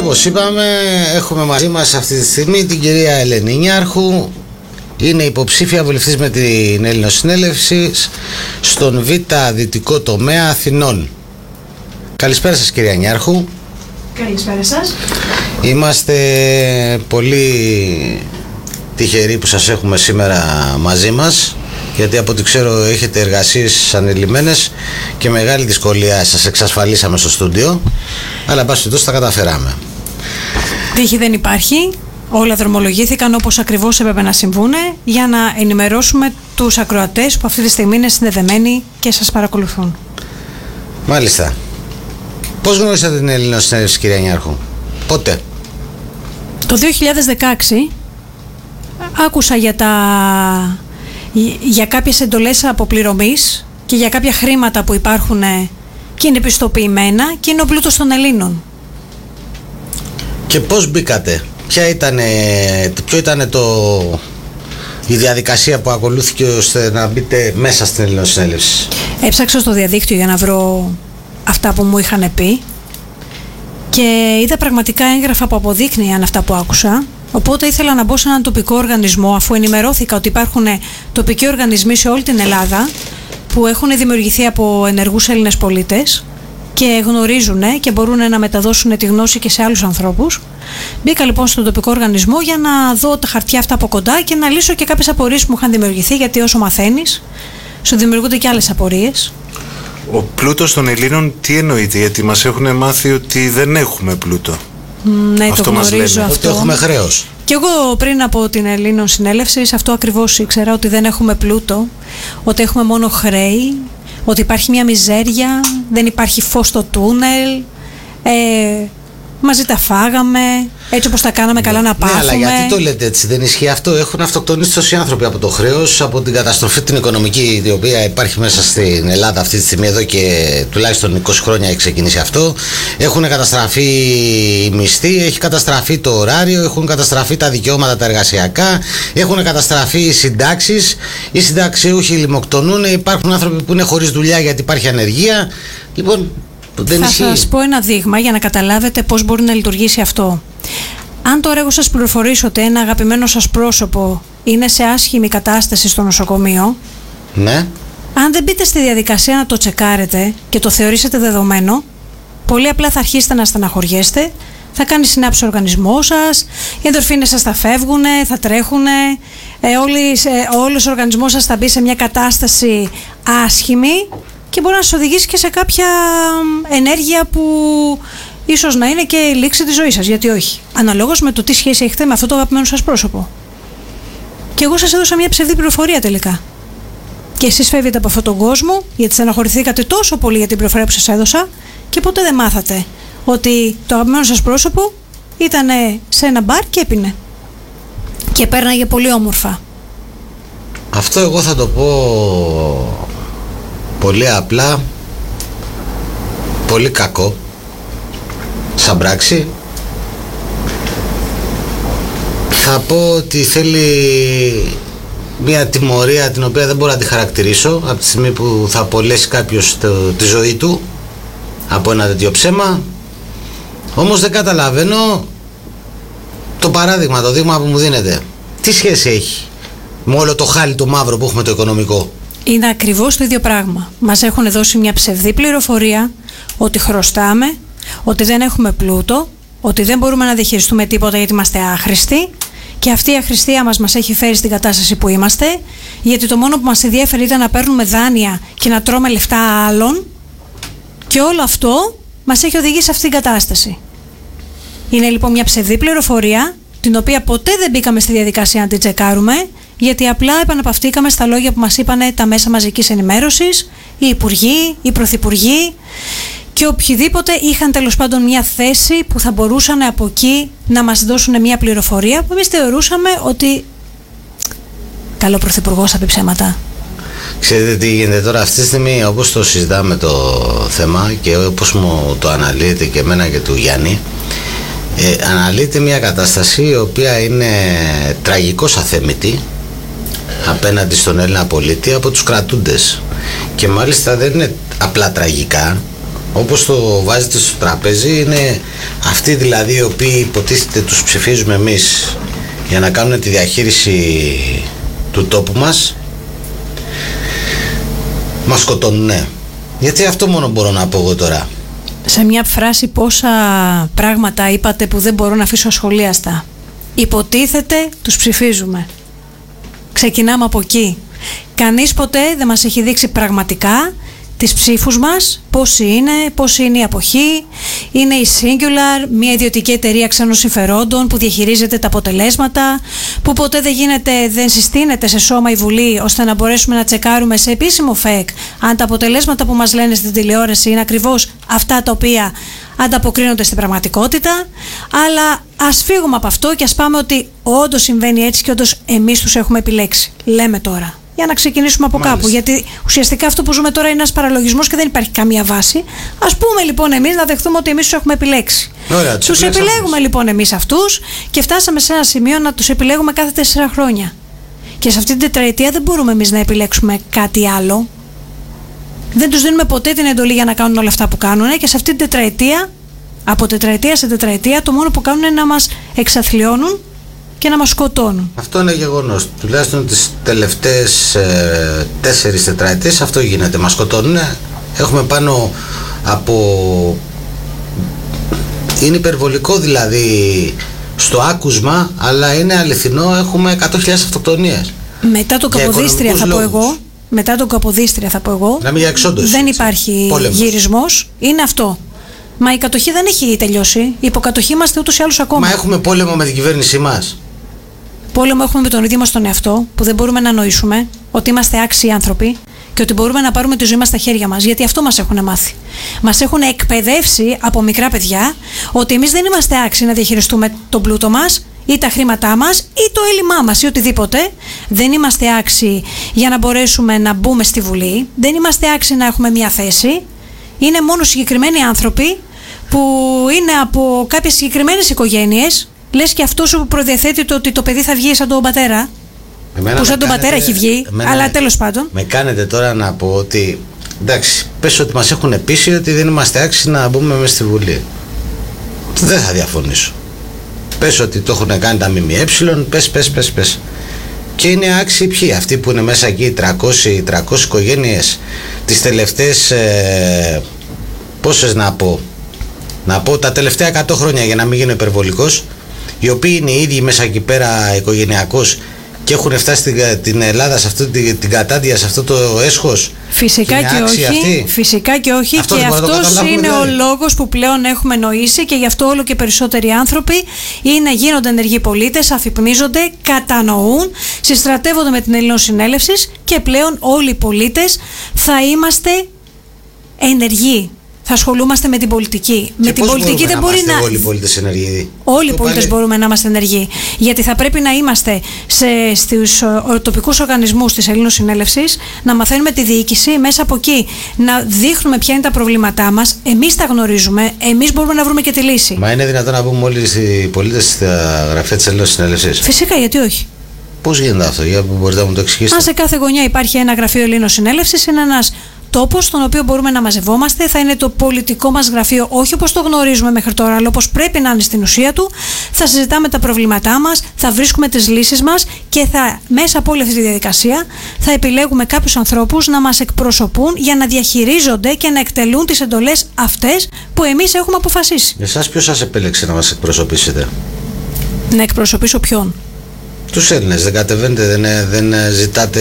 όπως είπαμε έχουμε μαζί μας αυτή τη στιγμή την κυρία Ελένη Νιάρχου είναι υποψήφια βουλευτής με την Ελληνοσυνέλευση στον Β' Δυτικό Τομέα Αθηνών. Καλησπέρα σας κυρία Νιάρχου. Καλησπέρα σας. Είμαστε πολύ τυχεροί που σας έχουμε σήμερα μαζί μας γιατί από ό,τι ξέρω έχετε εργασίες ανελημμένες και μεγάλη δυσκολία σας εξασφαλίσαμε στο στούντιο αλλά πάση τόσο τα καταφέραμε. Τύχη δεν υπάρχει. Όλα δρομολογήθηκαν όπως ακριβώς έπρεπε να συμβούν για να ενημερώσουμε τους ακροατές που αυτή τη στιγμή είναι συνδεδεμένοι και σας παρακολουθούν. Μάλιστα. Πώς γνώρισατε την Έλληνα συνέντευξη κυρία Νιάρχου; Πότε; Το 2016 άκουσα για, τα, για κάποιες εντολές αποπληρωμής και για κάποια χρήματα που υπάρχουν και είναι πιστοποιημένα και είναι ο πλούτος των Ελλήνων. Και πώς μπήκατε, ποια ήταν, ποιο ήταν το, η διαδικασία που ακολούθηκε ώστε να μπείτε μέσα στην Ελληνοσυνέλευση; Έψαξα στο διαδίκτυο για να βρω αυτά που μου είχαν πει και είδα πραγματικά έγγραφα που αποδείκνυαν αυτά που άκουσα. Οπότε ήθελα να μπω σε έναν τοπικό οργανισμό αφού ενημερώθηκα ότι υπάρχουν τοπικοί οργανισμοί σε όλη την Ελλάδα που έχουν δημιουργηθεί από ενεργούς Έλληνες πολίτες και γνωρίζουν και μπορούν να μεταδώσουν τη γνώση και σε άλλους ανθρώπους. Μπήκα λοιπόν στον τοπικό οργανισμό για να δω τα χαρτιά αυτά από κοντά και να λύσω και κάποιες απορίες που μου είχαν δημιουργηθεί γιατί όσο μαθαίνεις σου δημιουργούνται και άλλες απορίες. Ο πλούτος των Ελλήνων τι εννοείται, γιατί μας έχουν μάθει ότι δεν έχουμε πλούτο. Ναι, αυτό το γνωρίζω αυτό. Ότι έχουμε χρέος. Και εγώ πριν από την Ελλήνων συνέλευση, αυτό ακριβώς ήξερα ότι δεν έχουμε πλούτο, ότι έχουμε μόνο χρέη, ότι υπάρχει μια μιζέρια, δεν υπάρχει φως στο τούνελ, ε, μαζί τα φάγαμε, έτσι όπως τα κάναμε, καλά να πάθουμε. Ναι, αλλά γιατί το λέτε έτσι, δεν ισχύει αυτό; Έχουν αυτοκτονήσει τόσοι άνθρωποι από το χρέος, από την καταστροφή την οικονομική, η οποία υπάρχει μέσα στην Ελλάδα αυτή τη στιγμή εδώ και τουλάχιστον 20 χρόνια έχει ξεκινήσει αυτό. Έχουν καταστραφεί οι μισθοί, έχει καταστραφεί το ωράριο, έχουν καταστραφεί τα δικαιώματα τα εργασιακά, έχουν καταστραφεί οι συντάξεις. Οι συνταξιούχοι λιμοκτονούν, υπάρχουν άνθρωποι που είναι χωρίς δουλειά γιατί υπάρχει ανεργία. Λοιπόν, δεν θα σας πω ένα δείγμα για να καταλάβετε πώς μπορεί να λειτουργήσει αυτό. Αν τώρα εγώ σας πληροφορήσω ότι ένα αγαπημένο σας πρόσωπο είναι σε άσχημη κατάσταση στο νοσοκομείο, ναι. αν δεν μπείτε στη διαδικασία να το τσεκάρετε και το θεωρήσετε δεδομένο, πολύ απλά θα αρχίσετε να στεναχωριέστε, θα κάνει συνάψη ο οργανισμός σας, οι ενδορφίνες σας θα φεύγουν, θα τρέχουν, ε, όλος ο οργανισμός σας θα μπει σε μια κατάσταση άσχημη και μπορεί να σας οδηγήσει και σε κάποια ενέργεια που ίσως να είναι και η λήξη της ζωής σας. Γιατί όχι. Αναλόγως με το τι σχέση έχετε με αυτό το αγαπημένο σας πρόσωπο. Και εγώ σας έδωσα μια ψευδή πληροφορία τελικά. Και εσείς φεύγετε από αυτόν τον κόσμο, γιατί στεναχωρηθήκατε τόσο πολύ για την πληροφορία που σας έδωσα, και ποτέ δεν μάθατε ότι το αγαπημένο σας πρόσωπο ήταν σε ένα μπαρ και έπινε. Και πέρναγε πολύ όμορφα. Αυτό εγώ θα το πω πολύ απλά, πολύ κακό σαν πράξη θα πω ότι θέλει μια τιμωρία την οποία δεν μπορώ να τη χαρακτηρίσω από τη στιγμή που θα απολέσει κάποιος τη ζωή του από ένα τέτοιο ψέμα. Όμως δεν καταλαβαίνω το παράδειγμα, το δείγμα που μου δίνεται. Τι σχέση έχει με όλο το χάλι το μαύρο που έχουμε το οικονομικό; Είναι ακριβώς το ίδιο πράγμα. Μας έχουν δώσει μια ψευδή πληροφορία ότι χρωστάμε ότι δεν έχουμε πλούτο, ότι δεν μπορούμε να διαχειριστούμε τίποτα γιατί είμαστε άχρηστοι και αυτή η αχρηστία μας μας έχει φέρει στην κατάσταση που είμαστε γιατί το μόνο που μας ενδιαφέρει ήταν να παίρνουμε δάνεια και να τρώμε λεφτά άλλων και όλο αυτό μας έχει οδηγήσει σε αυτήν την κατάσταση. Είναι λοιπόν μια ψευδή πληροφορία την οποία ποτέ δεν μπήκαμε στη διαδικασία να την τσεκάρουμε γιατί απλά επαναπαυτήκαμε στα λόγια που μας είπαν τα μέσα μαζικής ενημέρωσης, οι υπουργοί, οι πρωθυπουργοί και οποιοδήποτε είχαν τέλος πάντων μια θέση που θα μπορούσαν από εκεί να μας δώσουν μια πληροφορία που εμείς θεωρούσαμε ότι καλό πρωθυπουργό θα πει ψέματα. Ξέρετε τι γίνεται τώρα; Αυτή τη στιγμή όπως το συζητάμε το θέμα και όπως μου το αναλύεται και εμένα και του Γιάννη ε, αναλύεται μια κατάσταση η οποία είναι τραγικώς αθέμητη απέναντι στον Έλληνα πολίτη από τους κρατούντες και μάλιστα δεν είναι απλά τραγικά όπως το βάζετε στο τραπέζι είναι αυτοί δηλαδή οι οποίοι υποτίθεται τους ψηφίζουμε εμείς για να κάνουν τη διαχείριση του τόπου μας. Μας σκοτώνουν ναι. γιατί αυτό μόνο μπορώ να πω εγώ τώρα. Σε μια φράση πόσα πράγματα είπατε που δεν μπορώ να αφήσω ασχολίαστα. Υποτίθεται τους ψηφίζουμε. Ξεκινάμε από εκεί. Κανείς ποτέ δεν μας έχει δείξει πραγματικά τις ψήφους μας, πώς είναι, πώς είναι η αποχή. Είναι η Singular, μια ιδιωτική εταιρεία ξένων συμφερόντων που διαχειρίζεται τα αποτελέσματα, που ποτέ δεν γίνεται, δεν συστήνεται σε σώμα η Βουλή ώστε να μπορέσουμε να τσεκάρουμε σε επίσημο ΦΕΚ αν τα αποτελέσματα που μας λένε στην τηλεόραση είναι ακριβώς αυτά τα οποία ανταποκρίνονται στην πραγματικότητα. Αλλά ας φύγουμε από αυτό και ας πάμε ότι όντως συμβαίνει έτσι και όντως εμείς τους έχουμε επιλέξει. Λέμε τώρα για να ξεκινήσουμε από κάπου. Γιατί ουσιαστικά αυτό που ζούμε τώρα είναι ένας παραλογισμός και δεν υπάρχει καμία βάση. Α πούμε λοιπόν εμείς να δεχτούμε ότι εμείς τους έχουμε επιλέξει. Τους επιλέγουμε λοιπόν εμείς αυτούς και φτάσαμε σε ένα σημείο να τους επιλέγουμε κάθε τέσσερα χρόνια. Και σε αυτή την τετραετία δεν μπορούμε εμείς να επιλέξουμε κάτι άλλο. Δεν τους δίνουμε ποτέ την εντολή για να κάνουν όλα αυτά που κάνουν και σε αυτή την τετραετία, από τετραετία σε τετραετία, το μόνο που κάνουν είναι να μας εξαθλιώνουν και να μας σκοτώνουν. Αυτό είναι γεγονός. Τουλάχιστον τις τελευταίες ε, τέσσερις τετραετίες αυτό γίνεται. Μας σκοτώνουν. Έχουμε πάνω από... Είναι υπερβολικό δηλαδή στο άκουσμα, αλλά είναι αληθινό, έχουμε 100.000 αυτοκτονίες. Μετά το Καποδίστρια θα πω εγώ, μετά το Καποδίστρια θα πω εγώ, να μην δεν υπάρχει Πόλεμος. γυρισμός, είναι αυτό. Μα η κατοχή δεν έχει τελειώσει. Η υποκατοχή είμαστε ούτως ή άλλως ακόμα. Μα έχουμε πόλεμο με την κυβέρνησή μας. Πόλεμο έχουμε με τον ίδιο μας τον εαυτό, που δεν μπορούμε να νοήσουμε ότι είμαστε άξιοι άνθρωποι και ότι μπορούμε να πάρουμε τη ζωή μας στα χέρια μας. Γιατί αυτό μας έχουν μάθει. Μας έχουν εκπαιδεύσει από μικρά παιδιά ότι εμείς δεν είμαστε άξιοι να διαχειριστούμε τον πλούτο μας ή τα χρήματά μας ή το έλλειμμά μας ή οτιδήποτε. Δεν είμαστε άξιοι για να μπορέσουμε να μπούμε στη Βουλή. Δεν είμαστε άξιοι να έχουμε μια θέση. Είναι μόνο συγκεκριμένοι άνθρωποι που είναι από κάποιες συγκεκριμένες οικογένειες Λες και αυτός που προδιαθέτει το ότι το παιδί θα βγει σαν τον πατέρα. Εμένα που σαν τον πατέρα έχει βγει, αλλά τέλος πάντων. Με κάνετε τώρα να πω ότι. Εντάξει, πες ότι μας έχουν πείσει ότι δεν είμαστε άξιοι να μπούμε μέσα στη Βουλή. Δεν θα διαφωνήσω. Πες ότι το έχουν κάνει τα ΜΜΕ, πες, πες, πες, πες. Και είναι άξιοι ποιοι, αυτοί που είναι μέσα εκεί, 300, 300 οικογένειες, τις τελευταίες, ε, πόσες να πω, να πω τα τελευταία 100 χρόνια για να μην γίνω υπερβολικός, οι οποίοι είναι οι ίδιοι μέσα εκεί πέρα οικογενειακώς και έχουν φτάσει στην, την Ελλάδα σε αυτή την, την κατάντια, σε αυτό το έσχος Φυσικά και όχι. Αυτή. Φυσικά και όχι. Αυτό και αυτός είναι ο δηλαδή. λόγος που πλέον έχουμε νοήσει και γι' αυτό όλο και περισσότεροι άνθρωποι είναι, γίνονται ενεργοί πολίτες, αφυπνίζονται, κατανοούν, συστρατεύονται με την Ελληνοσυνέλευση και πλέον όλοι οι πολίτες θα είμαστε ενεργοί θα ασχολούμαστε με την πολιτική. Και με την πολιτική δεν μπορεί να. Όλοι οι πολίτες ενεργοί; Όλοι οι πολίτες μπορούμε να είμαστε ενεργοί. Γιατί θα πρέπει να είμαστε στους τοπικούς οργανισμούς της Ελλήνων Συνέλευσης, να μαθαίνουμε τη διοίκηση, μέσα από εκεί να δείχνουμε ποια είναι τα προβλήματά μας. Εμείς τα γνωρίζουμε, εμείς μπορούμε να βρούμε και τη λύση. Μα είναι δυνατόν να πούμε όλοι οι πολίτες στα γραφεία της Ελλήνων Συνέλευσης; Φυσικά, γιατί όχι. Πώς γίνεται αυτό, για μπορείτε να μου το εξηγήσετε. Αν σε κάθε γωνιά υπάρχει ένα γραφείο Ελλήνων Συνέλευσης, είναι ένας τόπος στον οποίο μπορούμε να μαζευόμαστε. Θα είναι το πολιτικό μας γραφείο, όχι όπως το γνωρίζουμε μέχρι τώρα, αλλά όπως πρέπει να είναι στην ουσία του. Θα συζητάμε τα προβλήματά μας, θα βρίσκουμε τις λύσεις μας και θα, μέσα από όλη αυτή τη διαδικασία θα επιλέγουμε κάποιους ανθρώπους να μας εκπροσωπούν για να διαχειρίζονται και να εκτελούν τις εντολές αυτές που εμείς έχουμε αποφασίσει. Εσάς, ποιος σας επέλεξε να μας εκπροσωπήσετε, Να εκπροσωπήσω ποιον; Τους Έλληνες δεν κατεβαίνετε, δεν, δεν ζητάτε.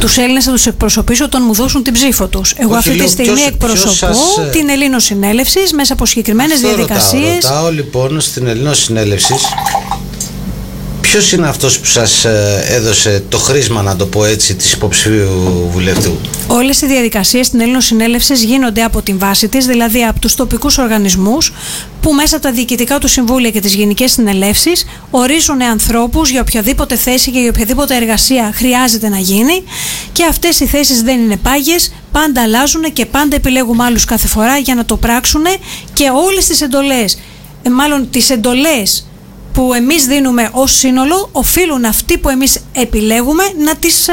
Τους Έλληνες θα τους εκπροσωπήσω όταν μου δώσουν την ψήφο τους. Εγώ αυτή τη στιγμή ποιος, εκπροσωπώ σας... Ε, την Ελλήνο Συνέλευσης μέσα από συγκεκριμένες διαδικασίε. Ρωτάω, ρωτάω λοιπόν στην Ελλήνο Συνέλευσης Ποιος είναι αυτός που σας ε, έδωσε το χρήσμα, να το πω έτσι, της υποψηφίου βουλευτού; Όλες οι διαδικασίες στην Έλληνο Συνέλευσης γίνονται από την βάση της, δηλαδή από τους τοπικούς οργανισμούς, που μέσα από τα διοικητικά του συμβούλια και τις γενικές συνελεύσεις ορίζουν ανθρώπους για οποιαδήποτε θέση και για οποιαδήποτε εργασία χρειάζεται να γίνει. Και αυτές οι θέσεις δεν είναι πάγιες, πάντα αλλάζουν και πάντα επιλέγουμε άλλους κάθε φορά για να το πράξουν και όλες τις εντολές, ε, μάλλον τις εντολές που εμείς δίνουμε ως σύνολο οφείλουν αυτοί που εμείς επιλέγουμε να τις ε,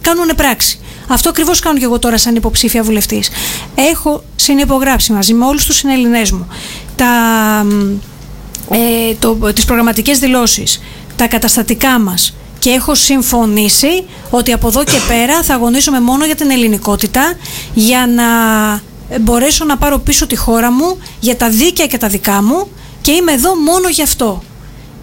κάνουν πράξη. Αυτό ακριβώς κάνω και εγώ τώρα σαν υποψήφια βουλευτής. Έχω συνυπογράψει μαζί με όλους τους συνελληνές μου τα, ε, το, τις προγραμματικές δηλώσεις, τα καταστατικά μας και έχω συμφωνήσει ότι από εδώ και πέρα θα αγωνίζομαι μόνο για την ελληνικότητα για να μπορέσω να πάρω πίσω τη χώρα μου για τα δίκαια και τα δικά μου και είμαι εδώ μόνο γι' αυτό.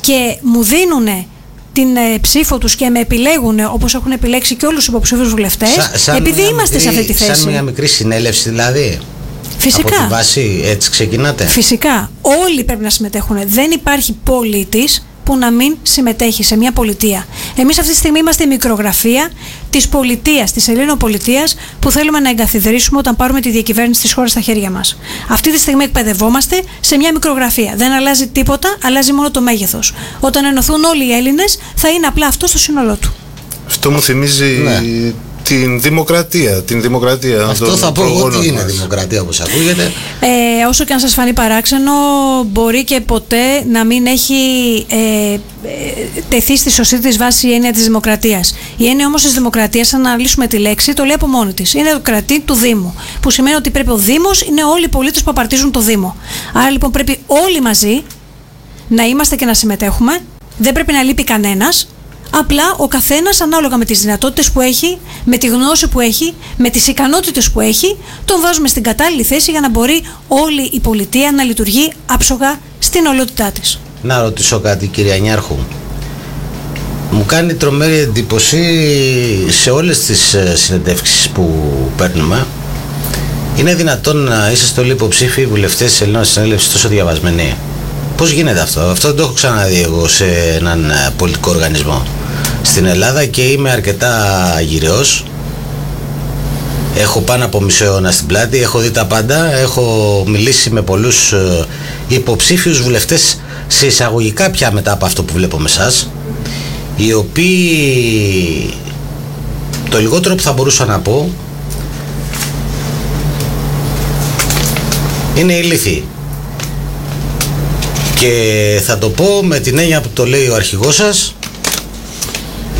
Και μου δίνουν την ε, ψήφο τους και με επιλέγουν όπως έχουν επιλέξει και όλους τους υποψήφιους βουλευτές επειδή είμαστε σε αυτή τη θέση. Σαν μια μικρή συνέλευση δηλαδή. Φυσικά. Από τη βάση έτσι ξεκινάτε. Φυσικά. Όλοι πρέπει να συμμετέχουν. Δεν υπάρχει πολίτης που να μην συμμετέχει σε μια πολιτεία. Εμείς αυτή τη στιγμή είμαστε η μικρογραφία της πολιτείας, της πολιτείας που θέλουμε να εγκαθιδρύσουμε όταν πάρουμε τη διακυβέρνηση της χώρας στα χέρια μας. Αυτή τη στιγμή εκπαιδευόμαστε σε μια μικρογραφία. Δεν αλλάζει τίποτα, αλλάζει μόνο το μέγεθος. Όταν ενωθούν όλοι οι Έλληνες θα είναι απλά αυτό στο σύνολό του. Αυτό μου θυμίζει ναι την δημοκρατία. Την δημοκρατία Αυτό θα πω εγώ τι είναι δημοκρατία όπως ακούγεται. Ε, όσο και αν σας φανεί παράξενο μπορεί και ποτέ να μην έχει ε, ε, τεθεί στη σωστή της βάση η έννοια της δημοκρατίας. Η έννοια όμως της δημοκρατίας, αν αναλύσουμε τη λέξη, το λέει από μόνη της. Είναι το κρατή του Δήμου. Που σημαίνει ότι πρέπει ο Δήμος είναι όλοι οι πολίτες που απαρτίζουν το Δήμο. Άρα λοιπόν πρέπει όλοι μαζί να είμαστε και να συμμετέχουμε. Δεν πρέπει να λείπει κανένας Απλά ο καθένας ανάλογα με τις δυνατότητες που έχει, με τη γνώση που έχει, με τις ικανότητες που έχει, τον βάζουμε στην κατάλληλη θέση για να μπορεί όλη η πολιτεία να λειτουργεί άψογα στην ολότητά της. Να ρωτήσω κάτι, κυρία Νιάρχου. Μου κάνει τρομερή εντύπωση σε όλες τις ε, συνεντεύξεις που παίρνουμε είναι δυνατόν να είσαστε όλοι υποψήφοι βουλευτές της Ελληνικής Συνέλευσης τόσο διαβασμένοι; Πώς γίνεται αυτό, αυτό δεν το έχω ξαναδεί εγώ σε έναν ε, πολιτικό οργανισμό στην Ελλάδα και είμαι αρκετά γυρεός Έχω πάνω από μισό αιώνα στην πλάτη, έχω δει τα πάντα, έχω μιλήσει με πολλούς ε, υποψήφιους βουλευτές σε εισαγωγικά πια μετά από αυτό που βλέπω με εσάς, οι οποίοι το λιγότερο που θα μπορούσα να πω είναι ηλίθιοι. Και θα το πω με την έννοια που το λέει ο αρχηγός σας,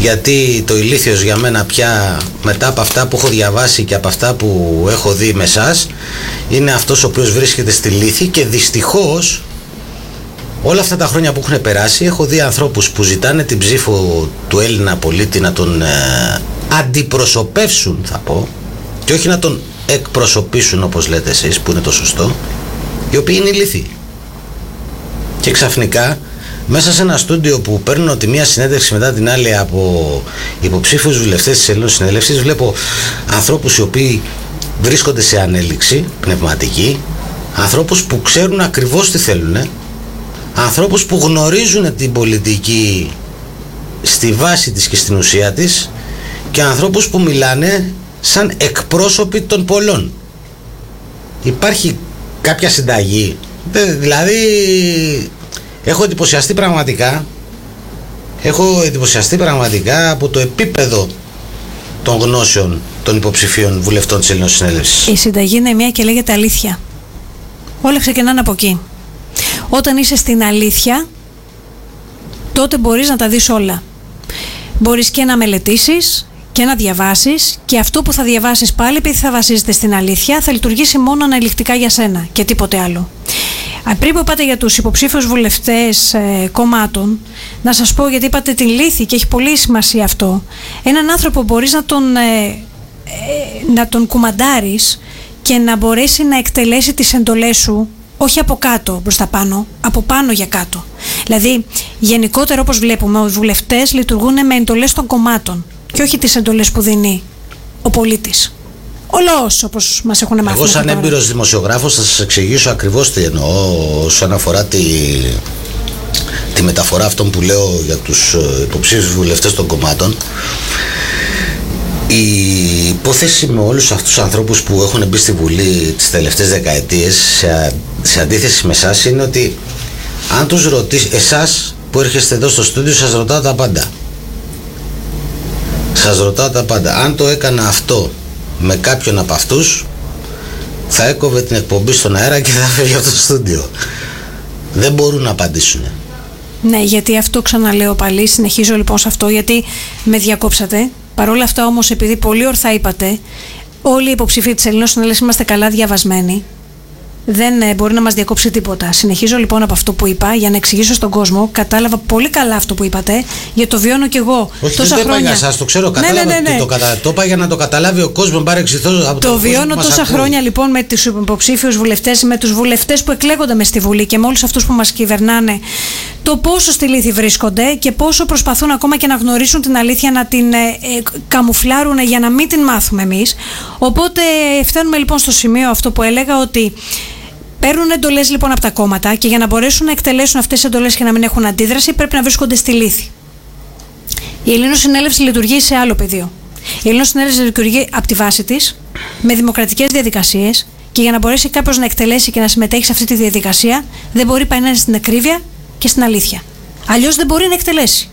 γιατί το ηλίθιος για μένα πια μετά από αυτά που έχω διαβάσει και από αυτά που έχω δει με εσάς είναι αυτός ο οποίος βρίσκεται στη λύθη και δυστυχώς όλα αυτά τα χρόνια που έχουν περάσει έχω δει ανθρώπους που ζητάνε την ψήφο του Έλληνα πολίτη να τον ε, αντιπροσωπεύσουν θα πω και όχι να τον εκπροσωπήσουν όπως λέτε εσείς που είναι το σωστό οι οποίοι είναι ηλίθιοι. Και ξαφνικά μέσα σε ένα στούντιο που παίρνω τη μία συνέντευξη μετά την άλλη από υποψήφιους βουλευτές της Ελληνικής Συνέλευσης βλέπω ανθρώπους οι οποίοι βρίσκονται σε ανέλυξη πνευματική ανθρώπους που ξέρουν ακριβώς τι θέλουν ανθρώπους που γνωρίζουν την πολιτική στη βάση της και στην ουσία της και ανθρώπους που μιλάνε σαν εκπρόσωποι των πολλών. Υπάρχει κάποια συνταγή. Δηλαδή Έχω εντυπωσιαστεί πραγματικά Έχω εντυπωσιαστεί πραγματικά από το επίπεδο των γνώσεων των υποψηφίων βουλευτών της Ελληνικής Συνέλευσης. Η συνταγή είναι μια και λέγεται αλήθεια. Όλα ξεκινάνε από εκεί. Όταν είσαι στην αλήθεια, τότε μπορείς να τα δεις όλα. Μπορείς και να μελετήσεις και να διαβάσεις και αυτό που θα διαβάσεις πάλι επειδή θα βασίζεται στην αλήθεια θα λειτουργήσει μόνο αναλυτικά για σένα και τίποτε άλλο. Πριν που πάτε για τους υποψήφιους βουλευτές ε, κομμάτων, να σας πω γιατί είπατε την λύθη και έχει πολύ σημασία αυτό. Έναν άνθρωπο μπορείς να τον, ε, ε, να τον κουμαντάρεις και να μπορέσει να εκτελέσει τις εντολές σου όχι από κάτω προς τα πάνω, από πάνω για κάτω. Δηλαδή, γενικότερα όπως βλέπουμε, οι βουλευτές λειτουργούν με εντολές των κομμάτων και όχι τις εντολές που δίνει ο πολίτης ο λαό, όπως μας έχουν μάθει. Εγώ, σαν έμπειρος δημοσιογράφος, θα σας εξηγήσω ακριβώς τι εννοώ όσον αφορά τη, τη μεταφορά αυτών που λέω για τους ε, υποψήφιους βουλευτές των κομμάτων. Η υπόθεση με όλους αυτούς τους ανθρώπους που έχουν μπει στη Βουλή τις τελευταίες δεκαετίες σε, σε αντίθεση με εσάς είναι ότι αν τους ρωτήσει εσάς που έρχεστε εδώ στο στούντιο σας ρωτάω τα πάντα σας ρωτάω τα πάντα αν το έκανα αυτό με κάποιον από αυτούς θα έκοβε την εκπομπή στον αέρα και θα φεύγει από το στούντιο. Δεν μπορούν να απαντήσουν. Ναι, γιατί αυτό ξαναλέω πάλι, συνεχίζω λοιπόν σε αυτό, γιατί με διακόψατε Παρ' όλα αυτά όμως επειδή πολύ ορθά είπατε, όλοι οι υποψηφοί της Ελληνός Συνέλευσης είμαστε καλά διαβασμένοι δεν ε, μπορεί να μας διακόψει τίποτα. Συνεχίζω λοιπόν από αυτό που είπα για να εξηγήσω στον κόσμο. Κατάλαβα πολύ καλά αυτό που είπατε, γιατί το βιώνω κι εγώ Όχι, τόσα δεν το είπα χρόνια. για εσά, το ξέρω. Ναι, Κατάλαβα ναι, ναι, ναι. Το, κατα... το είπα για να το καταλάβει ο κόσμος, πάρε εξηθώς από Το κόσμο βιώνω που μας τόσα ακούει. χρόνια λοιπόν με τους υποψήφιους βουλευτές, με τους βουλευτές που εκλέγονται μες στη Βουλή και με όλους αυτούς που μας κυβερνάνε, το πόσο στη λύθη βρίσκονται και πόσο προσπαθούν ακόμα και να γνωρίσουν την αλήθεια, να την ε, ε, καμουφλάρουν για να μην την μάθουμε εμείς. Οπότε ε, φτάνουμε λοιπόν στο σημείο αυτό που έλεγα ότι. Παίρνουν εντολές λοιπόν από τα κόμματα και για να μπορέσουν να εκτελέσουν αυτές τις εντολές και να μην έχουν αντίδραση πρέπει να βρίσκονται στη λύθη. Η Ελλήνο Συνέλευση λειτουργεί σε άλλο πεδίο. Η Ελλήνο Συνέλευση λειτουργεί από τη βάση της, με δημοκρατικές διαδικασίες και για να μπορέσει κάποιος να εκτελέσει και να συμμετέχει σε αυτή τη διαδικασία, δεν μπορεί πάει να είναι στην ακρίβεια και στην αλήθεια. Αλλιώς δεν μπορεί να εκτελέσει.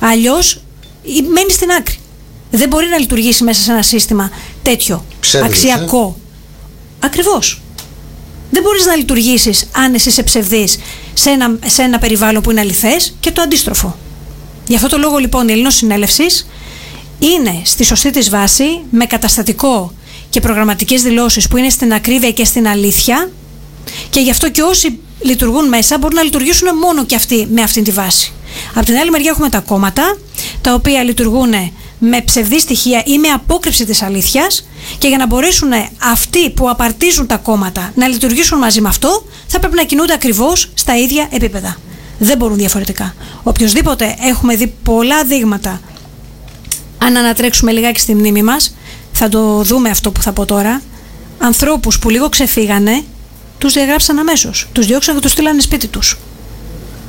Αλλιώς μένει στην άκρη. Δεν μπορεί να λειτουργήσει μέσα σε ένα σύστημα τέτοιο. Ψεύδος, αξιακό. Ακριβώς. Δεν μπορείς να λειτουργήσεις αν εσύ είσαι ψευδή σε ένα, σε ένα περιβάλλον που είναι αληθές και το αντίστροφο. Γι' αυτό το λόγο λοιπόν η Ελλήνος Συνέλευσης είναι στη σωστή της βάση με καταστατικό και προγραμματικές δηλώσεις που είναι στην ακρίβεια και στην αλήθεια και γι' αυτό και όσοι λειτουργούν μέσα μπορούν να λειτουργήσουν μόνο και αυτοί με αυτή τη βάση. Από την άλλη μεριά έχουμε τα κόμματα τα οποία λειτουργούν με ψευδή στοιχεία ή με απόκρυψη της αλήθειας και για να μπορέσουν αυτοί που απαρτίζουν τα κόμματα να λειτουργήσουν μαζί με αυτό θα πρέπει να κινούνται ακριβώς στα ίδια επίπεδα. Δεν μπορούν διαφορετικά. Οποιοδήποτε έχουμε δει πολλά δείγματα αν ανατρέξουμε λιγάκι στη μνήμη μας θα το δούμε αυτό που θα πω τώρα ανθρώπους που λίγο ξεφύγανε τους διαγράψαν αμέσως τους διώξαν και τους στείλανε σπίτι τους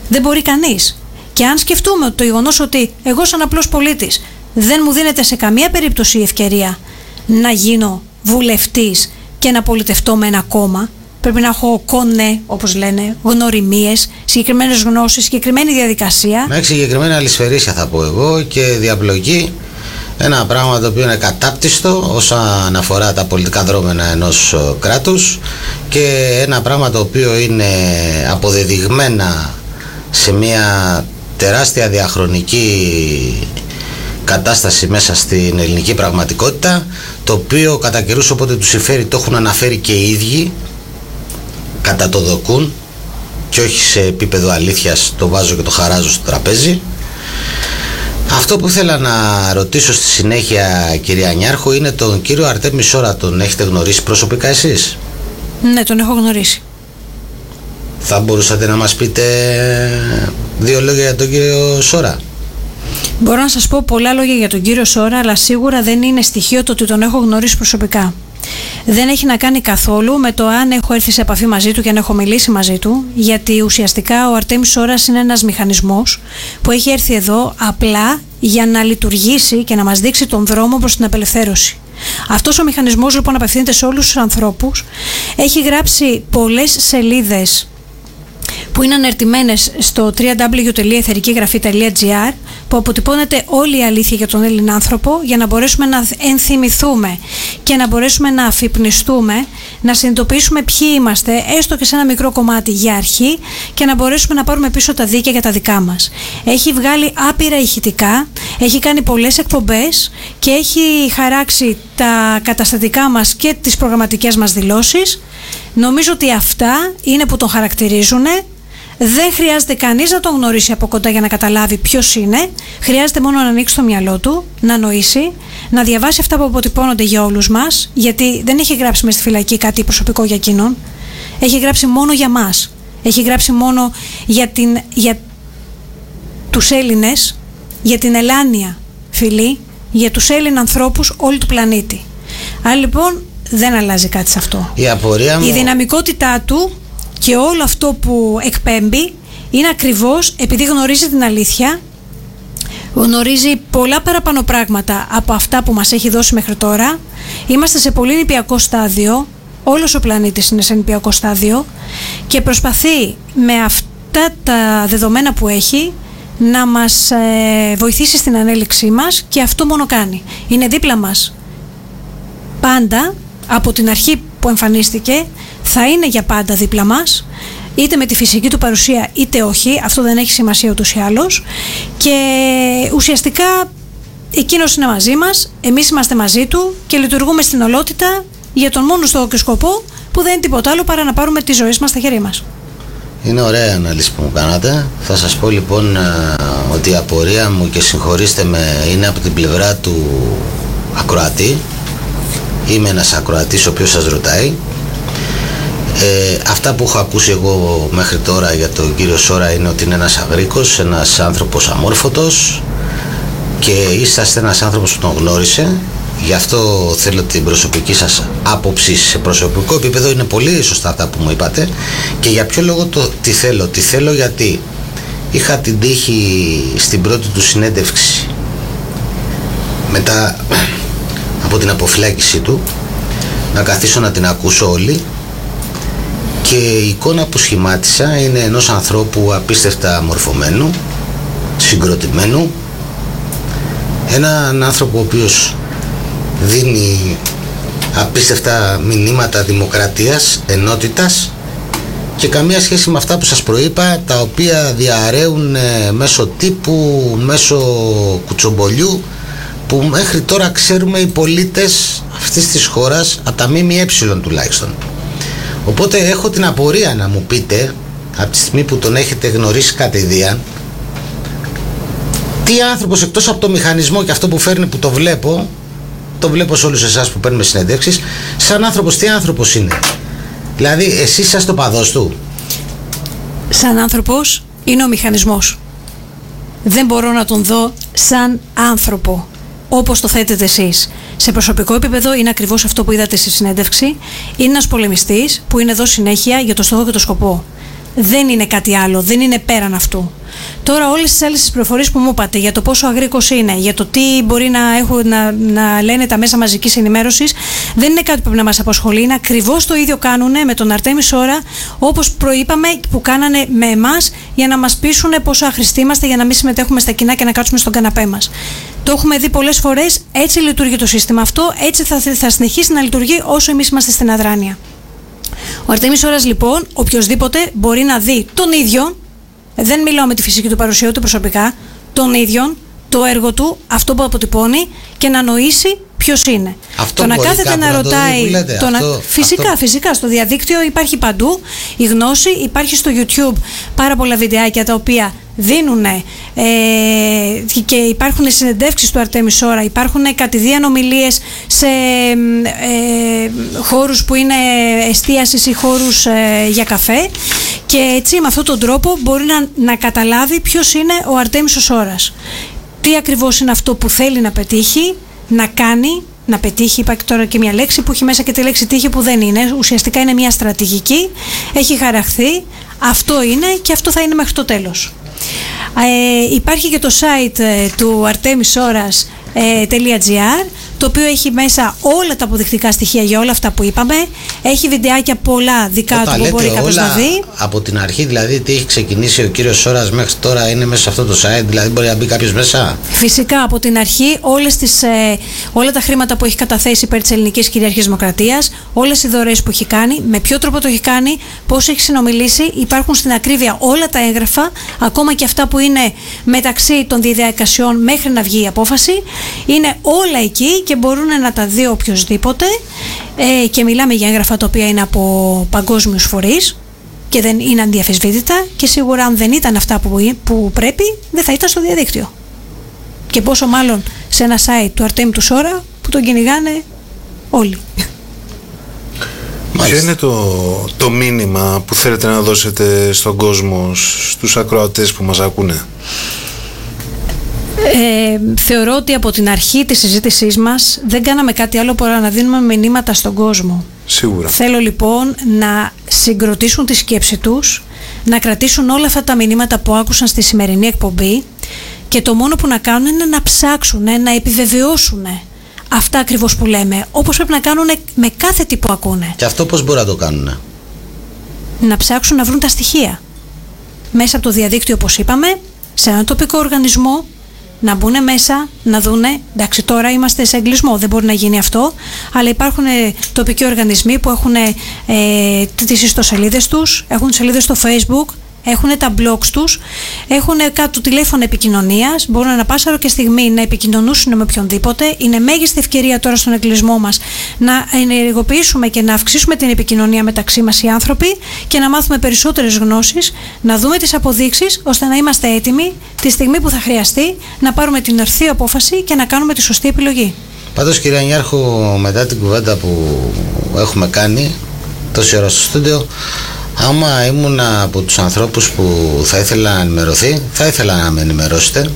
δεν μπορεί κανείς και αν σκεφτούμε ότι το γεγονός ότι εγώ σαν απλός πολίτης δεν μου δίνεται σε καμία περίπτωση η ευκαιρία να γίνω βουλευτής και να πολιτευτώ με ένα κόμμα. Πρέπει να έχω κονέ όπως λένε γνωριμίες, συγκεκριμένες γνώσεις, συγκεκριμένη διαδικασία. Με συγκεκριμένα αλυσφαιρίσια θα πω εγώ και διαπλοκή. Ένα πράγμα το οποίο είναι κατάπτυστο όσον αφορά τα πολιτικά δρόμενα ενός ε, κράτους και ένα πράγμα το οποίο είναι αποδεδειγμένα σε μια τεράστια διαχρονική κατάσταση μέσα στην ελληνική πραγματικότητα το οποίο κατά καιρούς όποτε τους συμφέρει το έχουν αναφέρει και οι ίδιοι κατά το δοκούν και όχι σε επίπεδο αλήθειας το βάζω και το χαράζω στο τραπέζι. Αυτό που ήθελα να ρωτήσω στη συνέχεια κυρία Νιάρχο είναι τον κύριο Αρτέμι Σόρα. Τον έχετε γνωρίσει προσωπικά εσείς; Ναι τον έχω γνωρίσει. Θα μπορούσατε να μας πείτε δύο λόγια για τον κύριο Σόρα; Μπορώ να σας πω πολλά λόγια για τον κύριο Σόρα, αλλά σίγουρα δεν είναι στοιχείο το ότι τον έχω γνωρίσει προσωπικά. Δεν έχει να κάνει καθόλου με το αν έχω έρθει σε επαφή μαζί του και αν έχω μιλήσει μαζί του, γιατί ουσιαστικά ο Αρτέμις Σόρας είναι ένας μηχανισμός που έχει έρθει εδώ απλά για να λειτουργήσει και να μας δείξει τον δρόμο προς την απελευθέρωση. Αυτός ο μηχανισμός λοιπόν απευθύνεται σε όλους τους ανθρώπους, έχει γράψει πολλές σελίδες που είναι ανερτημένες στο www.εθερικήγραφη.gr που αποτυπώνεται όλη η αλήθεια για τον Έλληνα άνθρωπο για να μπορέσουμε να ενθυμηθούμε και να μπορέσουμε να αφυπνιστούμε, να συνειδητοποιήσουμε ποιοι είμαστε, έστω και σε ένα μικρό κομμάτι για αρχή και να μπορέσουμε να πάρουμε πίσω τα δίκαια για τα δικά μας. Έχει βγάλει άπειρα ηχητικά, έχει κάνει πολλές εκπομπές και έχει χαράξει τα καταστατικά μας και τις προγραμματικές μας δηλώσεις. Νομίζω ότι αυτά είναι που τον χαρακτηρίζουν δεν χρειάζεται κανείς να τον γνωρίσει από κοντά για να καταλάβει ποιος είναι. Χρειάζεται μόνο να ανοίξει το μυαλό του, να νοήσει, να διαβάσει αυτά που αποτυπώνονται για όλους μας, γιατί δεν έχει γράψει μες στη φυλακή κάτι προσωπικό για εκείνον. Έχει γράψει μόνο για μας. Έχει γράψει μόνο για, την, για τους Έλληνες, για την Ελλάνια φιλή, για τους Έλληνα ανθρώπους όλου του πλανήτη. Άρα λοιπόν δεν αλλάζει κάτι σε αυτό. Η απορία μου... Η δυναμικότητά του και όλο αυτό που εκπέμπει είναι ακριβώς επειδή γνωρίζει την αλήθεια, γνωρίζει πολλά παραπάνω πράγματα από αυτά που μας έχει δώσει μέχρι τώρα. Είμαστε σε πολύ νηπιακό στάδιο, όλος ο πλανήτης είναι σε νηπιακό στάδιο και προσπαθεί με αυτά τα δεδομένα που έχει να μας ε, βοηθήσει στην ανέλυξή μας και αυτό μόνο κάνει. Είναι δίπλα μας πάντα από την αρχή που εμφανίστηκε θα είναι για πάντα δίπλα μας είτε με τη φυσική του παρουσία είτε όχι αυτό δεν έχει σημασία ούτως ή άλλως και ουσιαστικά εκείνος είναι μαζί μας, εμείς είμαστε μαζί του και λειτουργούμε στην ολότητα για τον μόνο στόχο και σκοπό που δεν είναι τίποτα άλλο παρά να πάρουμε τις ζωές μας στα χέρια μας. Είναι ωραία η ανάλυση που μου κάνατε. Θα σας πω λοιπόν ε, ότι η απορία μου και συγχωρήστε με είναι από την πλευρά του ακροατή. Είμαι ένας ακροατής ο οποίος σας ρωτάει. Ε, αυτά που έχω ακούσει εγώ μέχρι τώρα για τον κύριο Σόρα είναι ότι είναι ένας αγρίκος, ένας άνθρωπος αμόρφωτος και είσαστε ένας άνθρωπος που τον γνώρισε Γι' αυτό θέλω την προσωπική σας άποψη σε προσωπικό επίπεδο. Είναι πολύ σωστά αυτά που μου είπατε. Και για ποιο λόγο το τι θέλω. Τι θέλω γιατί είχα την τύχη στην πρώτη του συνέντευξη μετά από την αποφυλάκησή του να καθίσω να την ακούσω όλοι και η εικόνα που σχημάτισα είναι ενός ανθρώπου απίστευτα μορφωμένου, συγκροτημένου, έναν άνθρωπο ο οποίος δίνει απίστευτα μηνύματα δημοκρατίας, ενότητας και καμία σχέση με αυτά που σας προείπα τα οποία διαραίουν ε, μέσω τύπου, μέσω κουτσομπολιού που μέχρι τώρα ξέρουμε οι πολίτες αυτής της χώρας από τα ΜΜΕ τουλάχιστον. Οπότε έχω την απορία να μου πείτε από τη στιγμή που τον έχετε γνωρίσει κατηδίαν τι άνθρωπος εκτός από το μηχανισμό και αυτό που φέρνει που το βλέπω το βλέπω σε όλους εσάς που παίρνουμε συνεντεύξεις, σαν άνθρωπος, τι άνθρωπος είναι. Δηλαδή, εσείς είσαστε το παδός του. Σαν άνθρωπος είναι ο μηχανισμός. Δεν μπορώ να τον δω σαν άνθρωπο, όπως το θέτετε εσείς. Σε προσωπικό επίπεδο είναι ακριβώς αυτό που είδατε στη συνέντευξη. Είναι ένας πολεμιστής που είναι εδώ συνέχεια για το στόχο και το σκοπό. Δεν είναι κάτι άλλο, δεν είναι πέραν αυτού. Τώρα, όλες τις άλλες πληροφορίες που μου είπατε για το πόσο αγρίκος είναι, για το τι μπορεί να, έχουν, να, να λένε τα μέσα μαζικής ενημέρωσης, δεν είναι κάτι που πρέπει να μας απασχολεί. Είναι ακριβώς το ίδιο κάνουν με τον Αρτέμις Σόρα, όπως προείπαμε, που κάνανε με εμάς για να μας πείσουν πόσο αχρηστοί είμαστε για να μην συμμετέχουμε στα κοινά και να κάτσουμε στον καναπέ μας. Το έχουμε δει πολλές φορές. Έτσι λειτουργεί το σύστημα αυτό. Έτσι θα, θα συνεχίσει να λειτουργεί όσο εμείς είμαστε στην αδράνεια. Ο Αρτέμις Σόρας, λοιπόν, οποιοδήποτε μπορεί να δει τον ίδιο δεν μιλάω με τη φυσική του παρουσία ούτε προσωπικά, τον ίδιο, το έργο του, αυτό που αποτυπώνει και να νοήσει ποιος είναι. Αυτό το να κάθεται να, ρωτάει. λέτε, το αυτό, να... Φυσικά, αυτό. φυσικά. Στο διαδίκτυο υπάρχει παντού η γνώση. Υπάρχει στο YouTube πάρα πολλά βιντεάκια τα οποία δίνουν ε, και υπάρχουν συνεντεύξεις του Αρτέμι Σόρα, υπάρχουν κατηδίαν ομιλίες σε ε, χώρους που είναι εστίασης ή χώρους ε, για καφέ και έτσι με αυτόν τον τρόπο μπορεί να, να καταλάβει ποιος είναι ο Αρτέμις ο Σόρας. Τι ακριβώς είναι αυτό που θέλει να πετύχει, να κάνει, να πετύχει. Υπάρχει τώρα και μια λέξη που έχει μέσα και τη λέξη τύχη που δεν είναι. Ουσιαστικά είναι μια στρατηγική, έχει χαραχθεί, αυτό είναι και αυτό θα είναι μέχρι το τέλος. Ε, υπάρχει και το site ε, του artemishoras.gr το οποίο έχει μέσα όλα τα αποδεικτικά στοιχεία για όλα αυτά που είπαμε. Έχει βιντεάκια πολλά δικά Όταν του που μπορεί κάποιος να δει. Από την αρχή, δηλαδή, τι έχει ξεκινήσει ο κύριος Σόρας μέχρι τώρα είναι μέσα σε αυτό το site, δηλαδή μπορεί να μπει κάποιος μέσα; Φυσικά από την αρχή όλες τις, ε, όλα τα χρήματα που έχει καταθέσει υπέρ της ελληνικής κυριαρχή δημοκρατίας, όλες οι δωρεές που έχει κάνει, με ποιο τρόπο το έχει κάνει, πώς έχει συνομιλήσει, υπάρχουν στην ακρίβεια όλα τα έγγραφα, ακόμα και αυτά που είναι μεταξύ των διαδικασιών μέχρι να βγει η απόφαση. Είναι όλα εκεί και μπορούν να τα δει οποιοδήποτε ε, και μιλάμε για έγγραφα τα οποία είναι από παγκόσμιους φορείς και δεν είναι αντιαφεσβήτητα και σίγουρα αν δεν ήταν αυτά που, που πρέπει δεν θα ήταν στο διαδίκτυο. Και πόσο μάλλον σε ένα site του Αρτέμι του Σόρα που τον κυνηγάνε όλοι. Ποιο είναι το, το μήνυμα που θέλετε να δώσετε στον κόσμο, στους ακροατές που μας ακούνε; Ε, θεωρώ ότι από την αρχή της συζήτησής μας δεν κάναμε κάτι άλλο παρά να δίνουμε μηνύματα στον κόσμο. Σίγουρα. Θέλω λοιπόν να συγκροτήσουν τη σκέψη τους, να κρατήσουν όλα αυτά τα μηνύματα που άκουσαν στη σημερινή εκπομπή και το μόνο που να κάνουν είναι να ψάξουν, να επιβεβαιώσουν αυτά ακριβώς που λέμε, όπως πρέπει να κάνουν με κάθε τι που ακούνε. Και αυτό πώς μπορεί να το κάνουν; Να ψάξουν να βρουν τα στοιχεία. Μέσα από το διαδίκτυο όπως είπαμε, σε έναν τοπικό οργανισμό, να μπουν μέσα, να δούνε. Εντάξει, τώρα είμαστε σε εγκλισμό, δεν μπορεί να γίνει αυτό. Αλλά υπάρχουν ε, τοπικοί οργανισμοί που έχουν ε, τις ιστοσελίδες τους, έχουν σελίδες στο Facebook, έχουν τα blogs τους, έχουν κάτω τηλέφωνο επικοινωνίας, μπορούν ανα πάσα και στιγμή να επικοινωνούσουν με οποιονδήποτε. Είναι μέγιστη ευκαιρία τώρα στον εγκλισμό μας να ενεργοποιήσουμε και να αυξήσουμε την επικοινωνία μεταξύ μας οι άνθρωποι και να μάθουμε περισσότερες γνώσεις, να δούμε τις αποδείξεις ώστε να είμαστε έτοιμοι τη στιγμή που θα χρειαστεί να πάρουμε την ορθή απόφαση και να κάνουμε τη σωστή επιλογή. Πάντως κυρία Νιάρχου μετά την κουβέντα που έχουμε κάνει τόση ώρα στο στούντιο άμα ήμουν από τους ανθρώπους που θα ήθελα να ενημερωθεί θα ήθελα να με ενημερώσετε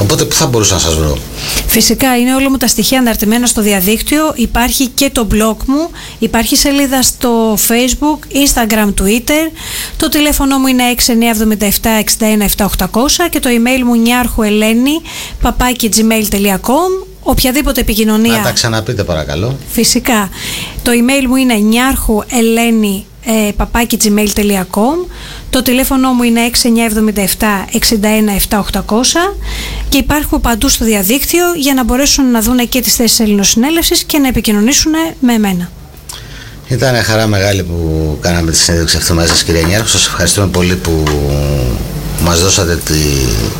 Οπότε πού θα μπορούσα να σας βρω; Φυσικά είναι όλα μου τα στοιχεία αναρτημένα στο διαδίκτυο. Υπάρχει και το blog μου, υπάρχει σελίδα στο facebook, instagram, twitter. Το τηλέφωνο μου είναι 6977 617 και το email μου νιάρχουελένη gmail.com οποιαδήποτε επικοινωνία. Να τα ξαναπείτε παρακαλώ. Φυσικά. Το email μου είναι νιάρχου ελένη ε, Το τηλέφωνο μου είναι 6977 617 και υπάρχω παντού στο διαδίκτυο για να μπορέσουν να δουν και τις θέσεις ελληνοσυνέλευσης και να επικοινωνήσουν με εμένα. Ήταν χαρά μεγάλη που κάναμε τη συνέντευξη αυτή μαζί σας κυρία Νιάρχου. Σας ευχαριστούμε πολύ που μας δώσατε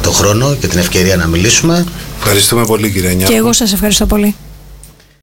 το χρόνο και την ευκαιρία να μιλήσουμε. Ευχαριστούμε πολύ κύριε Νιάρχου. Και εγώ σας ευχαριστώ πολύ.